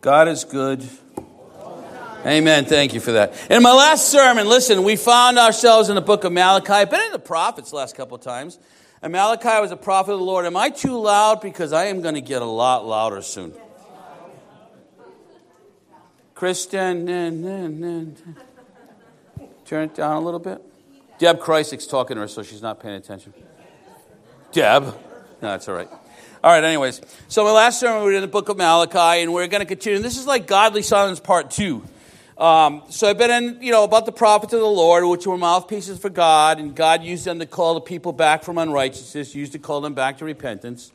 God is good. Amen. Thank you for that. In my last sermon, listen, we found ourselves in the book of Malachi. I've been in the prophets last couple of times. And Malachi was a prophet of the Lord. Am I too loud? Because I am going to get a lot louder soon. Kristen, turn it down a little bit. Deb Kreisig talking to her, so she's not paying attention. Deb? No, that's all right. All right, anyways. So, my last sermon, we were in the book of Malachi, and we're going to continue. This is like Godly Silence Part 2. Um, so, I've been in, you know, about the prophets of the Lord, which were mouthpieces for God, and God used them to call the people back from unrighteousness, used to call them back to repentance.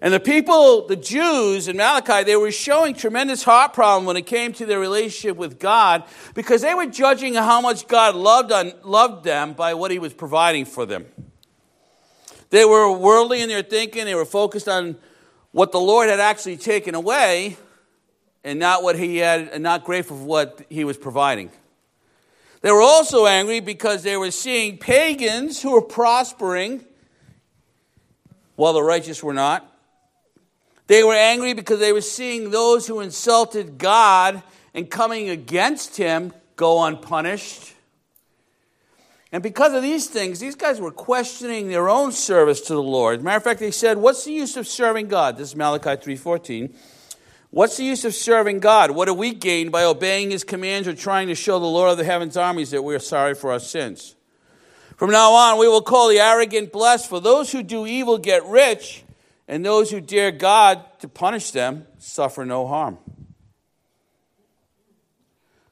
And the people, the Jews in Malachi, they were showing tremendous heart problem when it came to their relationship with God because they were judging how much God loved, on, loved them by what he was providing for them. They were worldly in their thinking, they were focused on what the Lord had actually taken away and not what he had and not grateful for what he was providing. They were also angry because they were seeing pagans who were prospering while the righteous were not. They were angry because they were seeing those who insulted God and coming against him go unpunished. And because of these things, these guys were questioning their own service to the Lord. matter of fact, they said, What's the use of serving God? This is Malachi 3.14. What's the use of serving God? What do we gain by obeying his commands or trying to show the Lord of the heavens armies that we are sorry for our sins? From now on, we will call the arrogant blessed, for those who do evil get rich, and those who dare God to punish them suffer no harm.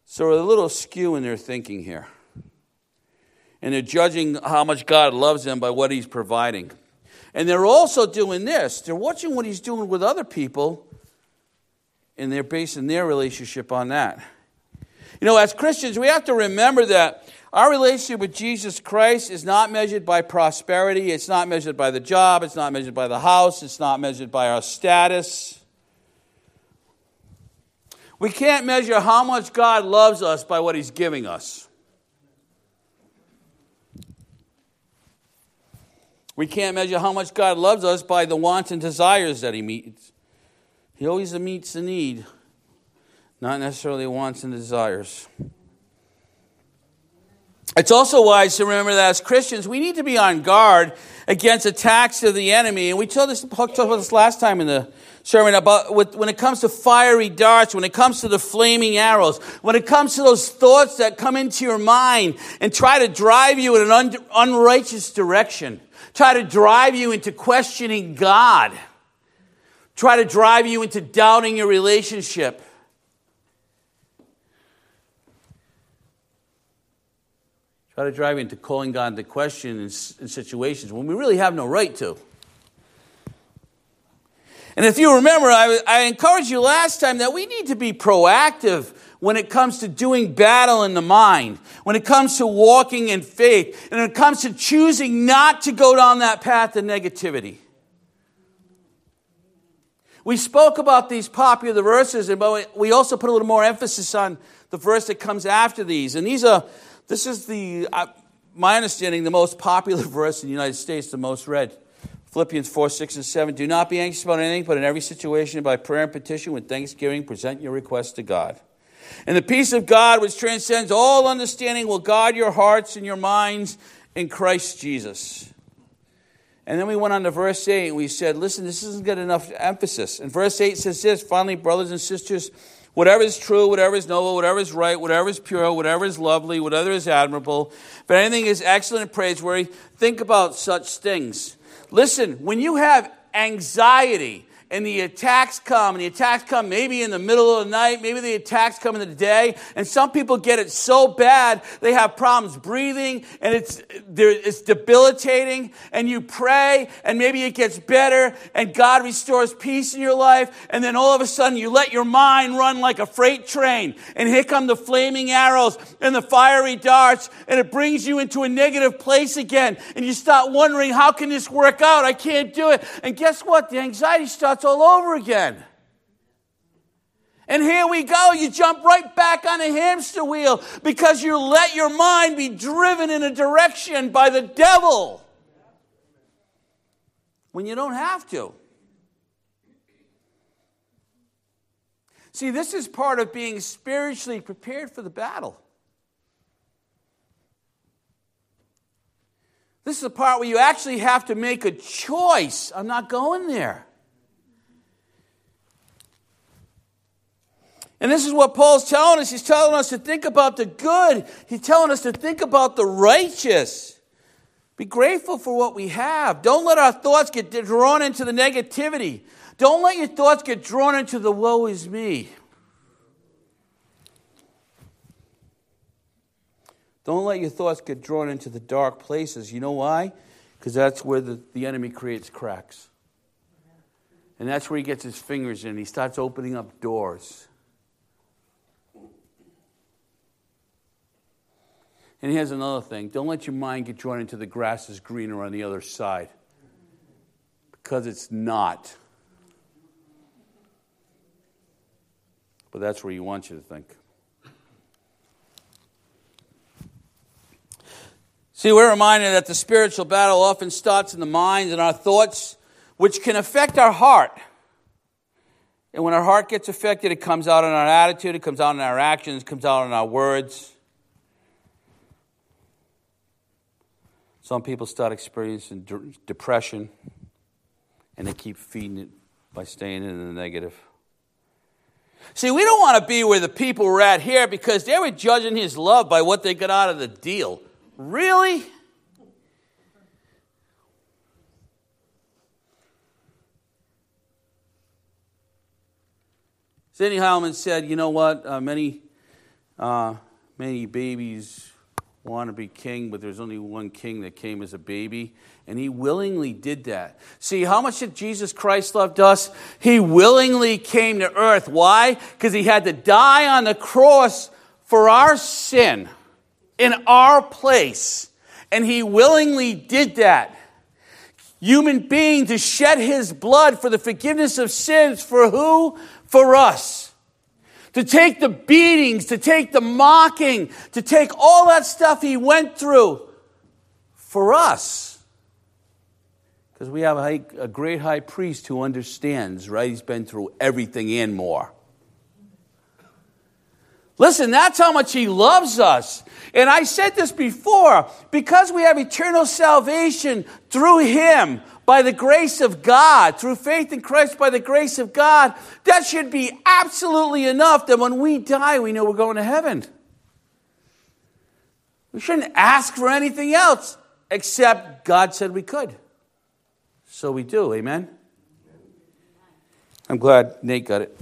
So, a little skew in their thinking here. And they're judging how much God loves them by what He's providing. And they're also doing this they're watching what He's doing with other people, and they're basing their relationship on that. You know, as Christians, we have to remember that our relationship with Jesus Christ is not measured by prosperity. It's not measured by the job. It's not measured by the house. It's not measured by our status. We can't measure how much God loves us by what He's giving us. We can't measure how much God loves us by the wants and desires that He meets. He always meets the need, not necessarily wants and desires. It's also wise to remember that as Christians, we need to be on guard against attacks of the enemy. And we told this, talked about this last time in the sermon about when it comes to fiery darts, when it comes to the flaming arrows, when it comes to those thoughts that come into your mind and try to drive you in an un- unrighteous direction, try to drive you into questioning God, try to drive you into doubting your relationship. try to drive you into calling God into question in, in situations when we really have no right to. And if you remember, I, I encouraged you last time that we need to be proactive when it comes to doing battle in the mind, when it comes to walking in faith, and when it comes to choosing not to go down that path of negativity. We spoke about these popular verses, but we also put a little more emphasis on the verse that comes after these. And these are this is the, uh, my understanding, the most popular verse in the United States, the most read. Philippians 4, 6, and 7. Do not be anxious about anything, but in every situation, by prayer and petition, with thanksgiving, present your requests to God. And the peace of God, which transcends all understanding, will guard your hearts and your minds in Christ Jesus. And then we went on to verse 8 and we said, listen, this isn't got enough emphasis. And verse 8 says this finally, brothers and sisters, Whatever is true, whatever is noble, whatever is right, whatever is pure, whatever is lovely, whatever is admirable, if anything is excellent and praiseworthy, think about such things. Listen, when you have anxiety, and the attacks come, and the attacks come maybe in the middle of the night, maybe the attacks come in the day, and some people get it so bad they have problems breathing, and it's, it's debilitating, and you pray, and maybe it gets better, and God restores peace in your life, and then all of a sudden you let your mind run like a freight train, and here come the flaming arrows and the fiery darts, and it brings you into a negative place again, and you start wondering, how can this work out? I can't do it. And guess what? The anxiety starts starts all over again. And here we go. You jump right back on a hamster wheel because you let your mind be driven in a direction by the devil when you don't have to. See, this is part of being spiritually prepared for the battle. This is the part where you actually have to make a choice. I'm not going there. And this is what Paul's telling us. He's telling us to think about the good, he's telling us to think about the righteous. Be grateful for what we have. Don't let our thoughts get drawn into the negativity. Don't let your thoughts get drawn into the woe is me. Don't let your thoughts get drawn into the dark places. You know why? Because that's where the, the enemy creates cracks. And that's where he gets his fingers in. He starts opening up doors. And here's another thing don't let your mind get drawn into the grass is greener on the other side, because it's not. But that's where he wants you to think. See, we're reminded that the spiritual battle often starts in the minds and our thoughts, which can affect our heart. And when our heart gets affected, it comes out in our attitude, it comes out in our actions, it comes out in our words. Some people start experiencing de- depression and they keep feeding it by staying in the negative. See, we don't want to be where the people were at here because they were judging his love by what they got out of the deal. Really? Sidney Heilman said, "You know what? Uh, many, uh, many babies want to be king, but there's only one king that came as a baby. And he willingly did that. See, how much did Jesus Christ love us? He willingly came to earth. Why? Because he had to die on the cross for our sin in our place. And he willingly did that. Human being to shed his blood for the forgiveness of sins for who? For us to take the beatings, to take the mocking, to take all that stuff he went through for us. Because we have a, a, great high priest who understands, right? He's been through everything and more. Listen, that's how much he loves us. And I said this before because we have eternal salvation through him, by the grace of God, through faith in Christ by the grace of God, that should be absolutely enough that when we die, we know we're going to heaven. We shouldn't ask for anything else except God said we could. So we do, amen? I'm glad Nate got it.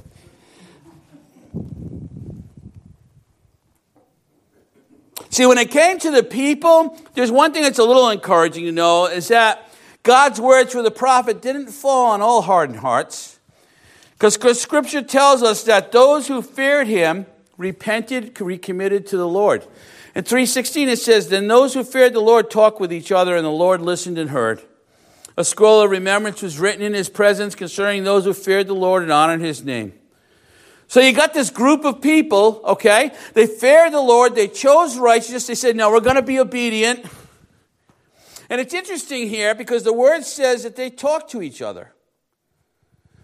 See, when it came to the people, there's one thing that's a little encouraging to know is that God's words through the prophet didn't fall on all hardened hearts. Because scripture tells us that those who feared him repented, recommitted to the Lord. In 316 it says, Then those who feared the Lord talked with each other, and the Lord listened and heard. A scroll of remembrance was written in his presence concerning those who feared the Lord and honored his name. So you got this group of people, okay? They feared the Lord, they chose righteousness, they said, No, we're going to be obedient. And it's interesting here because the word says that they talked to each other.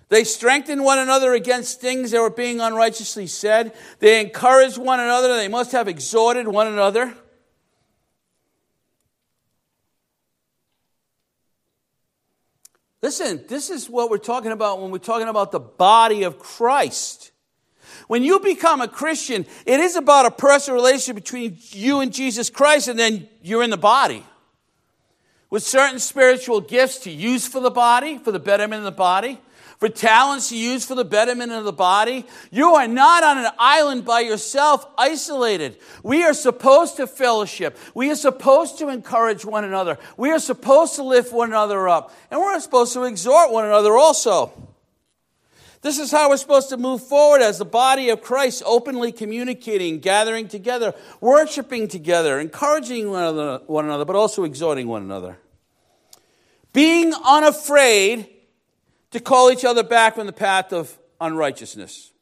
They strengthened one another against things that were being unrighteously said. They encouraged one another. They must have exhorted one another. Listen, this is what we're talking about when we're talking about the body of Christ. When you become a Christian, it is about a personal relationship between you and Jesus Christ, and then you're in the body with certain spiritual gifts to use for the body, for the betterment of the body, for talents to use for the betterment of the body. You are not on an island by yourself, isolated. We are supposed to fellowship. We are supposed to encourage one another. We are supposed to lift one another up. And we're supposed to exhort one another also. This is how we're supposed to move forward as the body of Christ, openly communicating, gathering together, worshiping together, encouraging one another, one another, but also exhorting one another. Being unafraid to call each other back from the path of unrighteousness.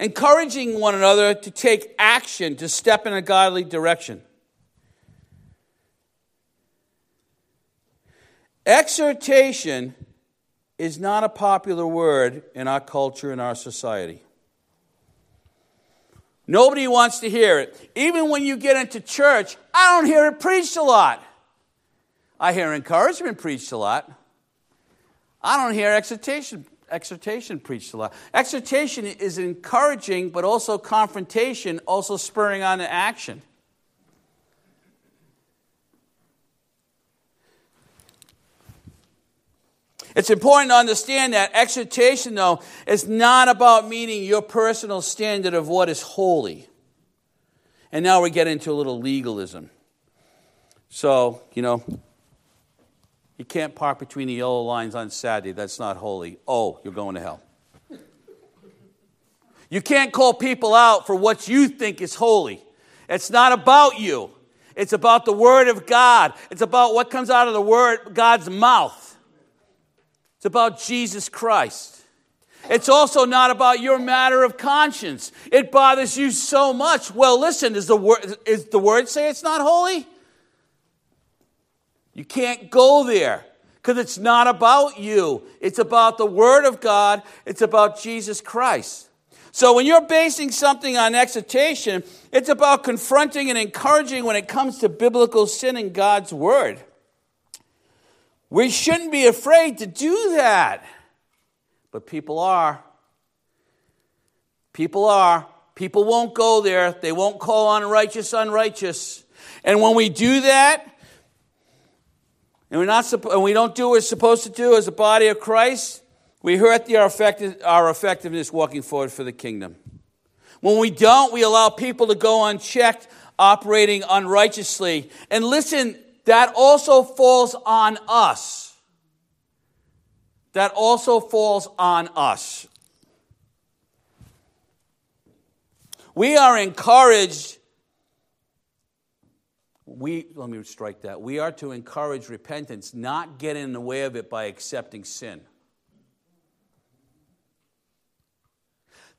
Encouraging one another to take action, to step in a godly direction. Exhortation is not a popular word in our culture and our society. Nobody wants to hear it. Even when you get into church, I don't hear it preached a lot. I hear encouragement preached a lot. I don't hear exhortation, exhortation preached a lot. Exhortation is encouraging, but also confrontation, also spurring on to action. It's important to understand that exhortation, though, is not about meeting your personal standard of what is holy. And now we get into a little legalism. So, you know, you can't park between the yellow lines on Saturday. That's not holy. Oh, you're going to hell. You can't call people out for what you think is holy. It's not about you. It's about the Word of God. It's about what comes out of the Word, God's mouth. It's about Jesus Christ. It's also not about your matter of conscience. It bothers you so much. Well, listen, is the word, is the word say it's not holy? You can't go there because it's not about you. It's about the Word of God, it's about Jesus Christ. So when you're basing something on exhortation, it's about confronting and encouraging when it comes to biblical sin in God's Word. We shouldn't be afraid to do that. But people are. People are. People won't go there. They won't call on righteous unrighteous. And when we do that, and, we're not, and we don't do what we're supposed to do as a body of Christ, we hurt the, our, effective, our effectiveness walking forward for the kingdom. When we don't, we allow people to go unchecked, operating unrighteously. And listen, that also falls on us. That also falls on us. We are encouraged. We, let me strike that. We are to encourage repentance, not get in the way of it by accepting sin.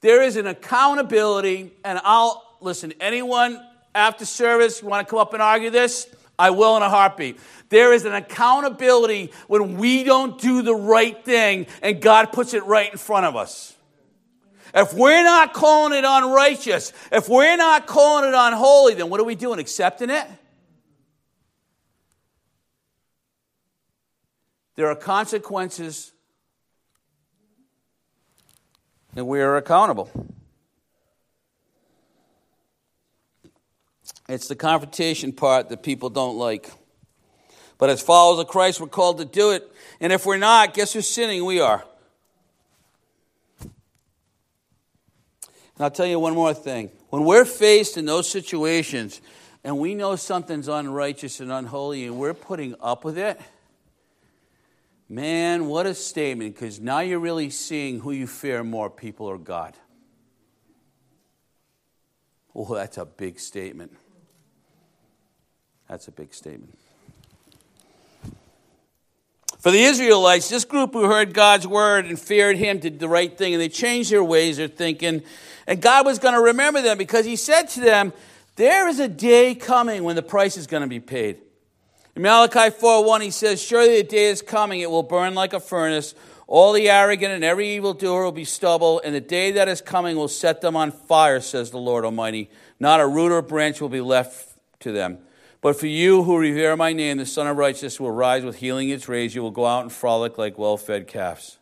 There is an accountability, and I'll listen, anyone after service, you want to come up and argue this? I will in a heartbeat. There is an accountability when we don't do the right thing and God puts it right in front of us. If we're not calling it unrighteous, if we're not calling it unholy, then what are we doing? Accepting it? There are consequences, and we are accountable. It's the confrontation part that people don't like. But as followers of Christ, we're called to do it. And if we're not, guess who's sinning? We are. And I'll tell you one more thing. When we're faced in those situations and we know something's unrighteous and unholy and we're putting up with it, man, what a statement, because now you're really seeing who you fear more, people or God. Oh, that's a big statement. That's a big statement. For the Israelites, this group who heard God's word and feared him did the right thing, and they changed their ways, their thinking. And God was going to remember them because he said to them, There is a day coming when the price is going to be paid. In Malachi 4:1, he says, Surely the day is coming, it will burn like a furnace. All the arrogant and every evildoer will be stubble, and the day that is coming will set them on fire, says the Lord Almighty. Not a root or branch will be left to them. But for you who revere my name, the Sun of Righteousness will rise with healing its rays. You will go out and frolic like well fed calves.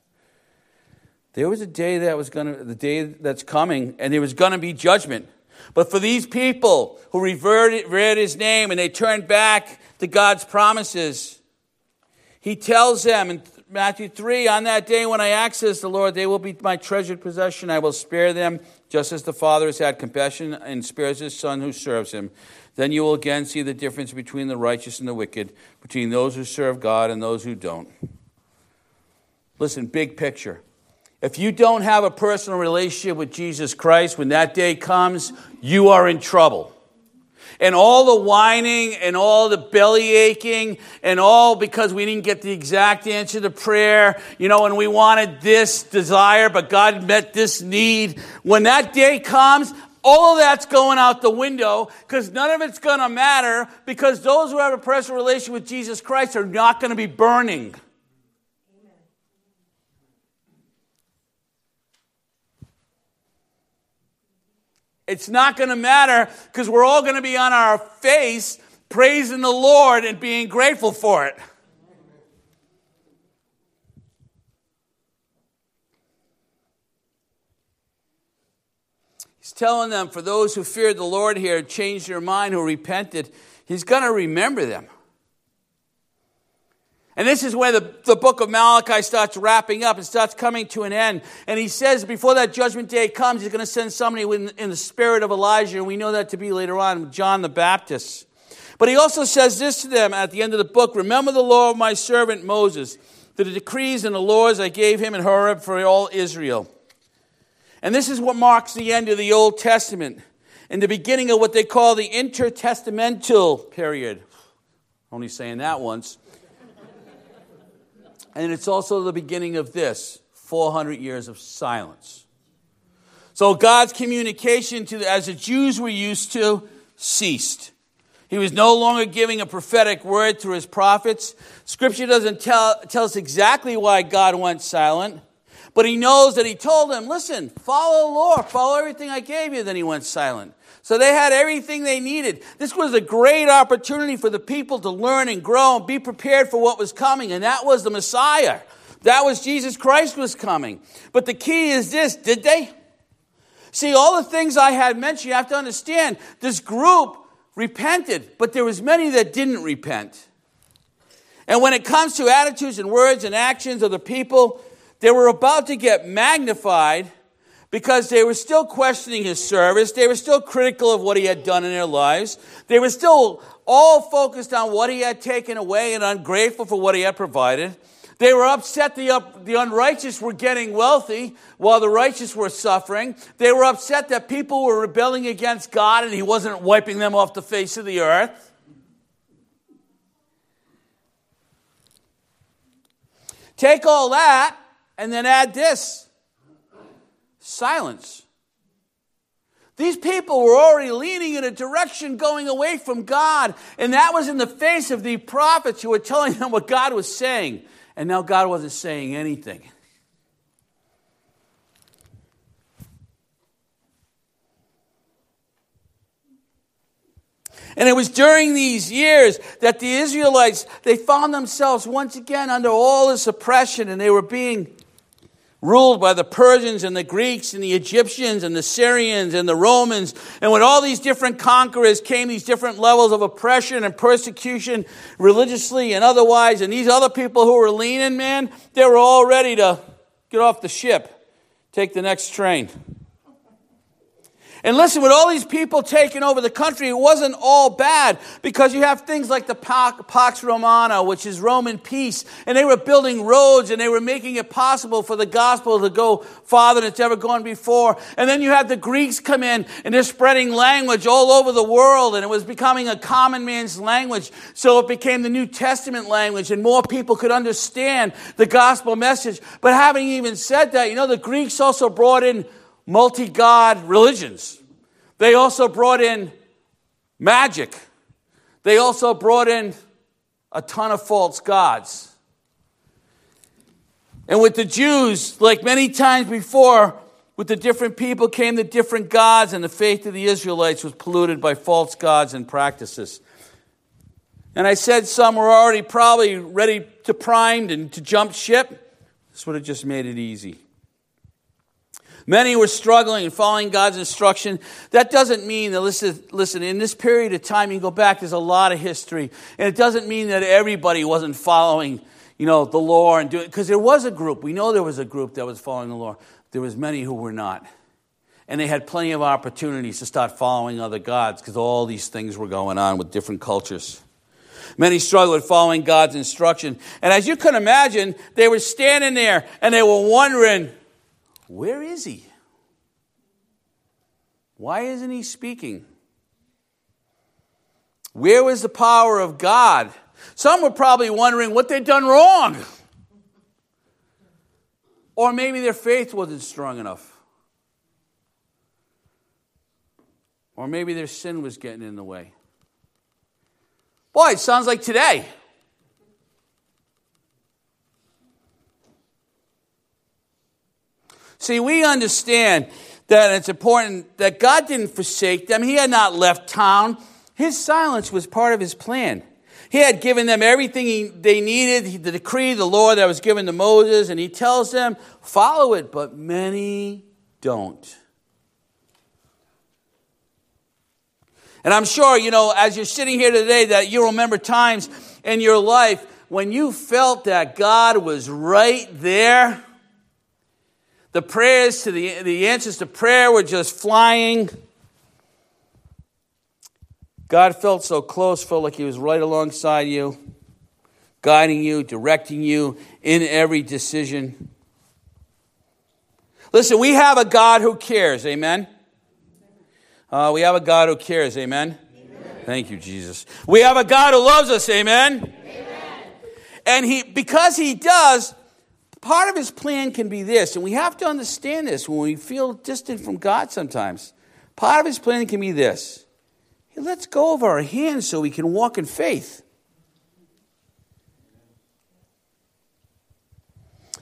There was a day that was going to, the day that's coming, and there was going to be judgment. But for these people who revered, read his name and they turned back to God's promises, he tells them in Matthew 3 On that day when I access the Lord, they will be my treasured possession. I will spare them, just as the Father has had compassion and spares his Son who serves him. Then you will again see the difference between the righteous and the wicked, between those who serve God and those who don't. Listen, big picture. If you don't have a personal relationship with Jesus Christ, when that day comes, you are in trouble. And all the whining and all the belly aching and all because we didn't get the exact answer to prayer, you know, and we wanted this desire, but God met this need. When that day comes, all of that's going out the window because none of it's going to matter because those who have a personal relationship with Jesus Christ are not going to be burning. It's not going to matter because we're all going to be on our face praising the Lord and being grateful for it. He's telling them, for those who feared the Lord here, changed their mind, who repented, He's going to remember them. And this is where the, the book of Malachi starts wrapping up. It starts coming to an end. And he says before that judgment day comes, he's going to send somebody in, in the spirit of Elijah. And we know that to be later on John the Baptist. But he also says this to them at the end of the book Remember the law of my servant Moses, the decrees and the laws I gave him in Horeb for all Israel. And this is what marks the end of the Old Testament and the beginning of what they call the intertestamental period. Only saying that once. And it's also the beginning of this 400 years of silence. So God's communication to, as the Jews were used to, ceased. He was no longer giving a prophetic word through his prophets. Scripture doesn't tell, tell us exactly why God went silent, but he knows that he told them, listen, follow the Lord, follow everything I gave you. Then he went silent. So they had everything they needed. This was a great opportunity for the people to learn and grow and be prepared for what was coming, and that was the Messiah. That was Jesus Christ was coming. But the key is this did they? See, all the things I had mentioned, you have to understand this group repented, but there was many that didn't repent. And when it comes to attitudes and words and actions of the people, they were about to get magnified because they were still questioning his service. They were still critical of what he had done in their lives. They were still all focused on what he had taken away and ungrateful for what he had provided. They were upset the, up, the unrighteous were getting wealthy while the righteous were suffering. They were upset that people were rebelling against God and he wasn't wiping them off the face of the earth. Take all that and then add this silence. These people were already leaning in a direction going away from God, and that was in the face of the prophets who were telling them what God was saying. And now God wasn't saying anything. And it was during these years that the Israelites, they found themselves once again under all this oppression and they were being ruled by the Persians and the Greeks and the Egyptians and the Syrians and the Romans. And when all these different conquerors came, these different levels of oppression and persecution, religiously and otherwise, and these other people who were leaning, man, they were all ready to get off the ship, take the next train. And listen, with all these people taking over the country, it wasn't all bad because you have things like the Pax Romana, which is Roman peace, and they were building roads and they were making it possible for the gospel to go farther than it's ever gone before. And then you have the Greeks come in and they're spreading language all over the world, and it was becoming a common man's language. So it became the New Testament language, and more people could understand the gospel message. But having even said that, you know, the Greeks also brought in multi God religions. They also brought in magic. They also brought in a ton of false gods. And with the Jews, like many times before, with the different people came the different gods, and the faith of the Israelites was polluted by false gods and practices. And I said some were already probably ready to primed and to jump ship. This would have just made it easy. Many were struggling and following God's instruction. That doesn't mean that, listen, listen, in this period of time, you go back, there's a lot of history. And it doesn't mean that everybody wasn't following, you know, the law and doing, because there was a group. We know there was a group that was following the law. There was many who were not. And they had plenty of opportunities to start following other gods because all these things were going on with different cultures. Many struggled with following God's instruction. And as you can imagine, they were standing there and they were wondering, where is he? Why isn't he speaking? Where was the power of God? Some were probably wondering what they'd done wrong. Or maybe their faith wasn't strong enough. Or maybe their sin was getting in the way. Boy, it sounds like today. See, we understand that it's important that God didn't forsake them. He had not left town. His silence was part of his plan. He had given them everything he, they needed, the decree, the law that was given to Moses, and he tells them, follow it, but many don't. And I'm sure, you know, as you're sitting here today, that you remember times in your life when you felt that God was right there. The prayers to the, the answers to prayer were just flying. God felt so close, felt like He was right alongside you, guiding you, directing you in every decision. Listen, we have a God who cares, amen? Uh, we have a God who cares, amen? amen? Thank you, Jesus. We have a God who loves us, amen? amen? And He, because He does, part of His plan can be this, and we have to understand this when we feel distant from God sometimes. Part of His plan can be this He lets go of our hands so we can walk in faith.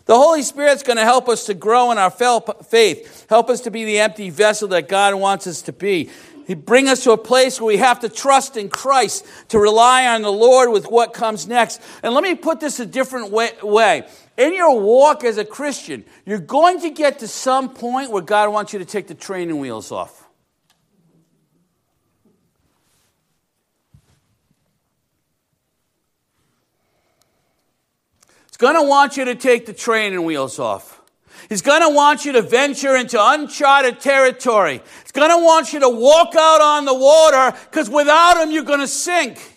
The Holy Spirit's going to help us to grow in our faith, help us to be the empty vessel that God wants us to be. He bring us to a place where we have to trust in Christ, to rely on the Lord with what comes next. And let me put this a different way. In your walk as a Christian, you're going to get to some point where God wants you to take the training wheels off. He's going to want you to take the training wheels off. He's going to want you to venture into uncharted territory. He's going to want you to walk out on the water because without him, you're going to sink.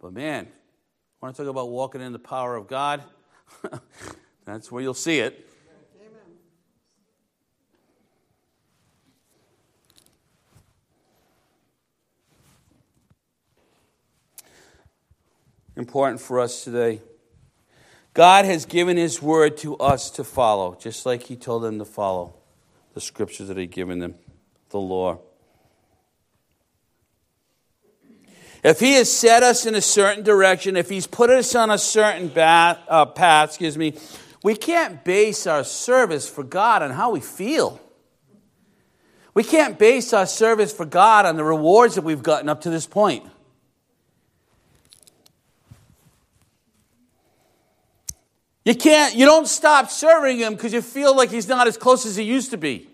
But man, want to talk about walking in the power of God. That's where you'll see it. important for us today. God has given His word to us to follow, just like He told them to follow the scriptures that He'd given them, the law. If He has set us in a certain direction, if He's put us on a certain path, uh, path excuse me, we can't base our service for God on how we feel. We can't base our service for God on the rewards that we've gotten up to this point. You can't, you don't stop serving him because you feel like he's not as close as he used to be.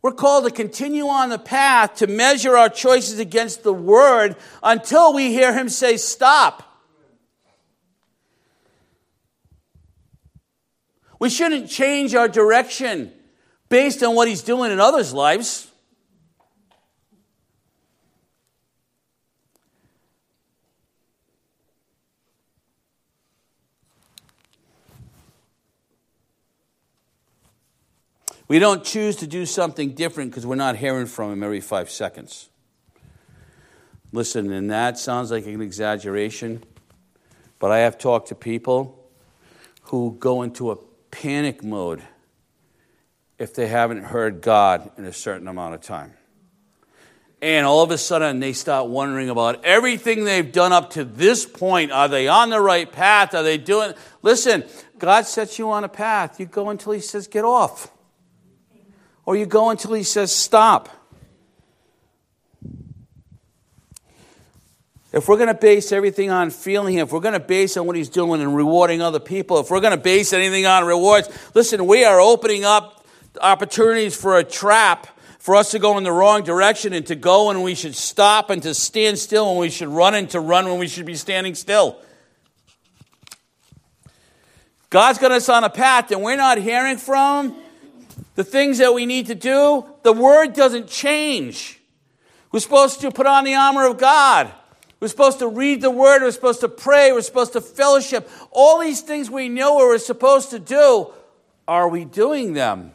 We're called to continue on the path to measure our choices against the word until we hear him say, Stop. We shouldn't change our direction based on what he's doing in others' lives. We don't choose to do something different because we're not hearing from Him every five seconds. Listen, and that sounds like an exaggeration, but I have talked to people who go into a panic mode if they haven't heard God in a certain amount of time. And all of a sudden, they start wondering about everything they've done up to this point. Are they on the right path? Are they doing? Listen, God sets you on a path. You go until He says, get off or you go until he says stop. If we're going to base everything on feeling him, if we're going to base on what he's doing and rewarding other people, if we're going to base anything on rewards, listen, we are opening up opportunities for a trap for us to go in the wrong direction and to go when we should stop and to stand still when we should run and to run when we should be standing still. God's got us on a path and we're not hearing from him the things that we need to do, the word doesn't change. We're supposed to put on the armor of God. We're supposed to read the word. We're supposed to pray. We're supposed to fellowship. All these things we know we're supposed to do. Are we doing them?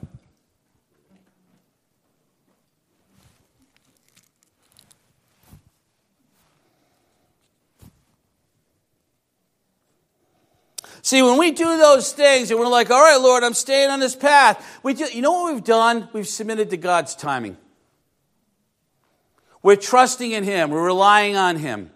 See, when we do those things and we're like, all right, Lord, I'm staying on this path, we do, you know what we've done? We've submitted to God's timing. We're trusting in Him, we're relying on Him.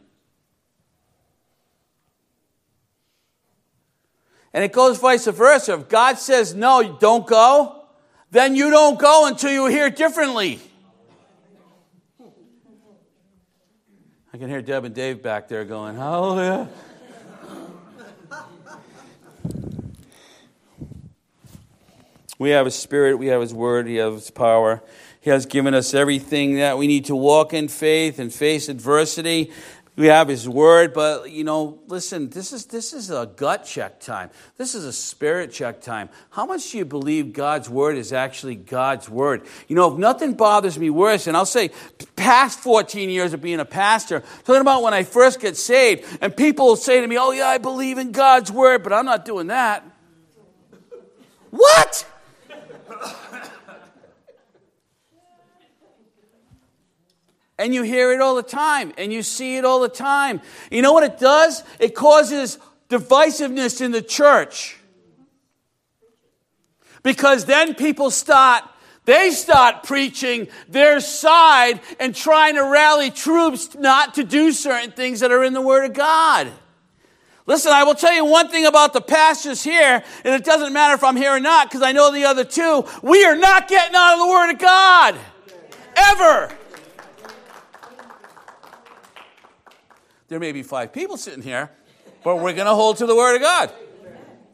And it goes vice versa. If God says, no, don't go, then you don't go until you hear differently. I can hear Deb and Dave back there going, Hallelujah. We have His Spirit, we have His Word, He has His power. He has given us everything that we need to walk in faith and face adversity. We have his word but you know listen this is this is a gut check time. This is a spirit check time. How much do you believe god's word is actually god's word? You know if nothing bothers me worse and i'll say past 14 years of being a pastor talking about when i first get saved and people say to me oh yeah i believe in god's word but i'm not doing that. What And you hear it all the time, and you see it all the time. You know what it does? It causes divisiveness in the church. Because then people start, they start preaching their side and trying to rally troops not to do certain things that are in the Word of God. Listen, I will tell you one thing about the pastors here, and it doesn't matter if I'm here or not, because I know the other two. We are not getting out of the Word of God. Ever. There may be five people sitting here, but we're going to hold to the Word of God.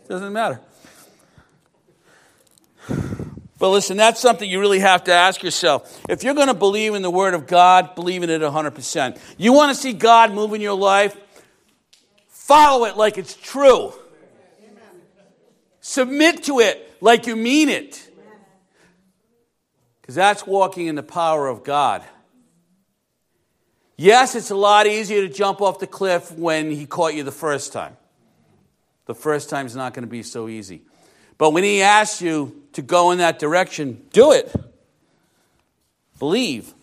Doesn't matter. But listen, that's something you really have to ask yourself. If you're going to believe in the Word of God, believe in it 100%. You want to see God move in your life? Follow it like it's true. Submit to it like you mean it. Because that's walking in the power of God. Yes, it's a lot easier to jump off the cliff when he caught you the first time. The first time is not going to be so easy. But when he asks you to go in that direction, do it. Believe.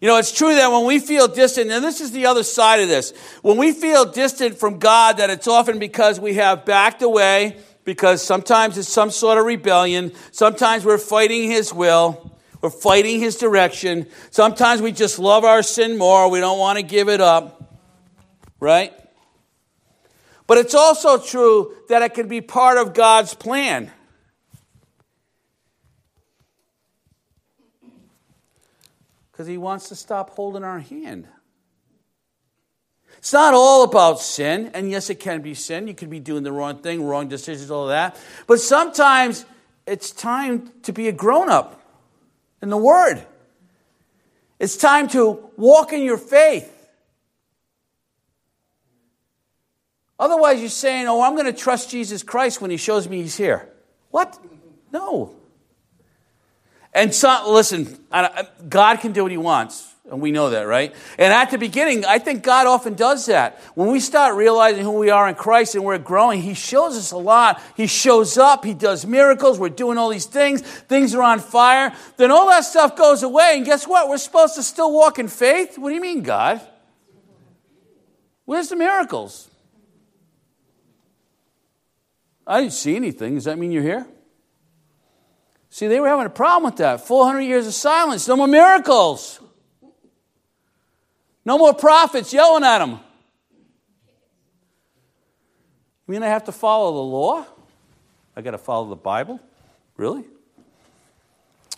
You know, it's true that when we feel distant, and this is the other side of this, when we feel distant from God, that it's often because we have backed away, because sometimes it's some sort of rebellion, sometimes we're fighting His will. We're fighting his direction. Sometimes we just love our sin more. We don't want to give it up. Right? But it's also true that it can be part of God's plan. Because he wants to stop holding our hand. It's not all about sin, and yes, it can be sin. You could be doing the wrong thing, wrong decisions, all that. But sometimes it's time to be a grown up in the Word. It's time to walk in your faith. Otherwise, you're saying, Oh, I'm going to trust Jesus Christ when He shows me He's here. What? No. And so, listen, God can do what He wants. And we know that, right? And at the beginning, I think God often does that. When we start realizing who we are in Christ and we're growing, He shows us a lot. He shows up, He does miracles, we're doing all these things, things are on fire. Then all that stuff goes away, and guess what? We're supposed to still walk in faith? What do you mean, God? Where's the miracles? I didn't see anything. Does that mean you're here? See, they were having a problem with that. 400 years of silence, no more miracles. No more prophets yelling at them. You mean I have to follow the law? I got to follow the Bible? Really?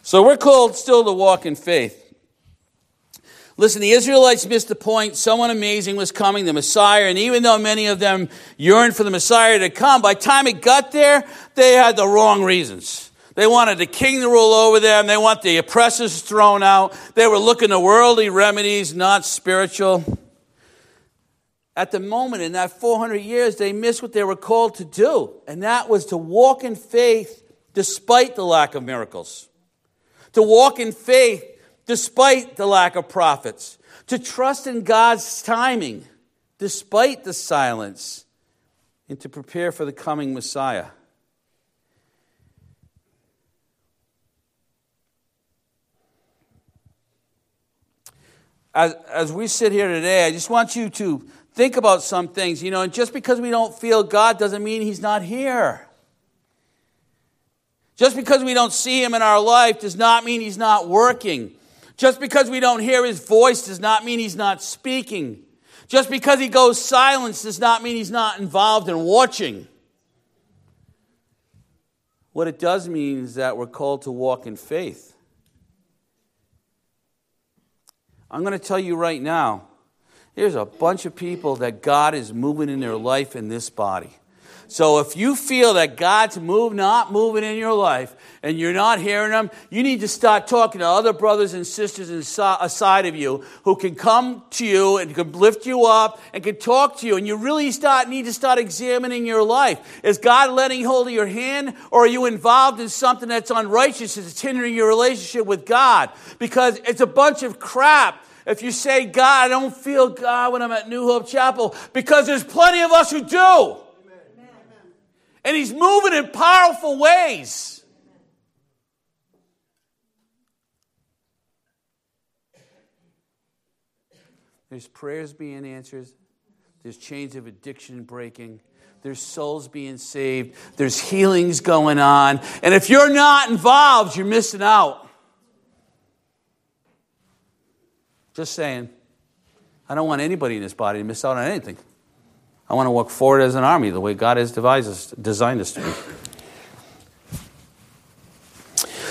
So we're called still to walk in faith. Listen, the Israelites missed the point. Someone amazing was coming, the Messiah. And even though many of them yearned for the Messiah to come, by the time it got there, they had the wrong reasons. They wanted the king to rule over them. They want the oppressors thrown out. They were looking to worldly remedies, not spiritual. At the moment, in that 400 years, they missed what they were called to do, and that was to walk in faith despite the lack of miracles, to walk in faith despite the lack of prophets, to trust in God's timing despite the silence, and to prepare for the coming Messiah. As, as we sit here today, I just want you to think about some things. You know, and just because we don't feel God doesn't mean He's not here. Just because we don't see Him in our life does not mean He's not working. Just because we don't hear His voice does not mean He's not speaking. Just because He goes silent does not mean He's not involved in watching. What it does mean is that we're called to walk in faith. I'm going to tell you right now there's a bunch of people that God is moving in their life in this body. So if you feel that God's move, not moving in your life and you're not hearing Him, you need to start talking to other brothers and sisters aside of you who can come to you and can lift you up and can talk to you. And you really start, need to start examining your life. Is God letting hold of your hand or are you involved in something that's unrighteous that's hindering your relationship with God? Because it's a bunch of crap if you say, God, I don't feel God when I'm at New Hope Chapel, because there's plenty of us who do. And He's moving in powerful ways. There's prayers being answered. There's chains of addiction breaking. There's souls being saved. There's healings going on. And if you're not involved, you're missing out. Just saying. I don't want anybody in this body to miss out on anything. I want to walk forward as an army the way God has devised us, designed us to be.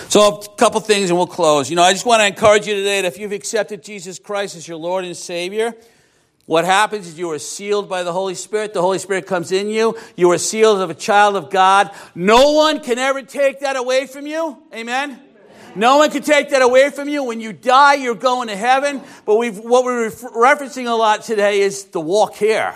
So, a couple things and we'll close. You know, I just want to encourage you today that if you've accepted Jesus Christ as your Lord and Savior, what happens is you are sealed by the Holy Spirit. The Holy Spirit comes in you. You are sealed as a child of God. No one can ever take that away from you. Amen? No one can take that away from you. When you die, you're going to heaven. But what we're referencing a lot today is the walk here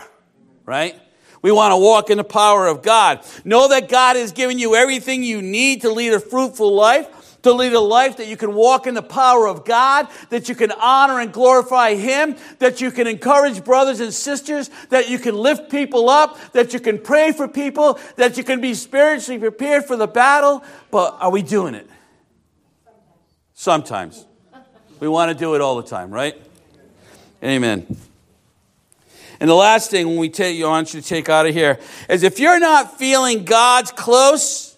right? We want to walk in the power of God. Know that God has given you everything you need to lead a fruitful life, to lead a life that you can walk in the power of God, that you can honor and glorify Him, that you can encourage brothers and sisters, that you can lift people up, that you can pray for people, that you can be spiritually prepared for the battle. But are we doing it? Sometimes. We want to do it all the time, right? Amen. And the last thing when we take I want you to take out of here is if you're not feeling God's close,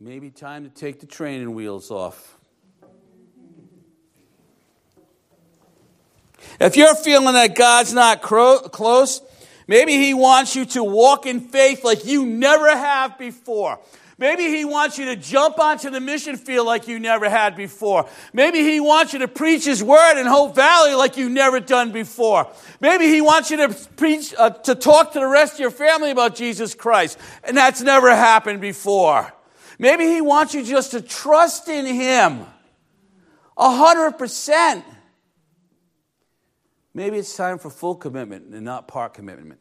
maybe time to take the training wheels off. If you're feeling that God's not cro- close, maybe He wants you to walk in faith like you never have before. Maybe He wants you to jump onto the mission field like you never had before. Maybe He wants you to preach His word in Hope Valley like you've never done before. Maybe He wants you to preach, uh, to talk to the rest of your family about Jesus Christ, and that's never happened before. Maybe He wants you just to trust in Him a hundred percent. Maybe it's time for full commitment and not part commitment.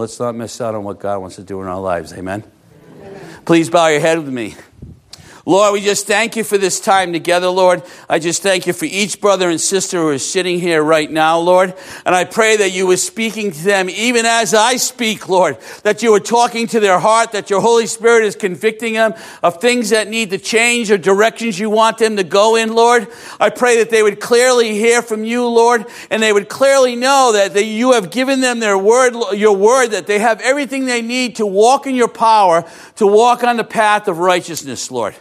Let's not miss out on what God wants to do in our lives. Amen. Amen. Please bow your head with me. Lord, we just thank you for this time together, Lord. I just thank you for each brother and sister who is sitting here right now, Lord. And I pray that you were speaking to them even as I speak, Lord, that you were talking to their heart, that your Holy Spirit is convicting them of things that need to change or directions you want them to go in, Lord. I pray that they would clearly hear from you, Lord, and they would clearly know that, that you have given them their word, your word, that they have everything they need to walk in your power, to walk on the path of righteousness, Lord.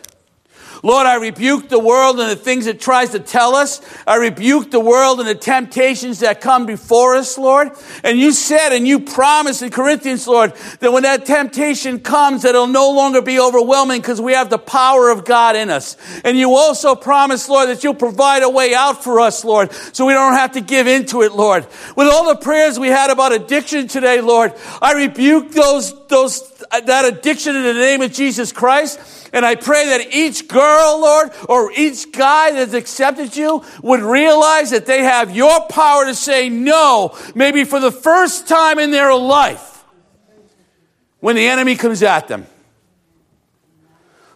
Lord, I rebuke the world and the things it tries to tell us. I rebuke the world and the temptations that come before us, Lord. And you said and you promised in Corinthians, Lord, that when that temptation comes, that it'll no longer be overwhelming because we have the power of God in us. And you also promised, Lord, that you'll provide a way out for us, Lord, so we don't have to give into it, Lord. With all the prayers we had about addiction today, Lord, I rebuke those, those, that addiction in the name of Jesus Christ. And I pray that each girl, Lord, or each guy that's accepted you would realize that they have your power to say no, maybe for the first time in their life when the enemy comes at them.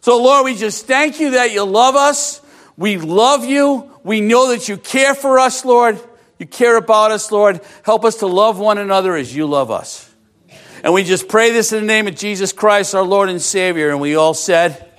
So, Lord, we just thank you that you love us. We love you. We know that you care for us, Lord. You care about us, Lord. Help us to love one another as you love us. And we just pray this in the name of Jesus Christ, our Lord and Savior. And we all said,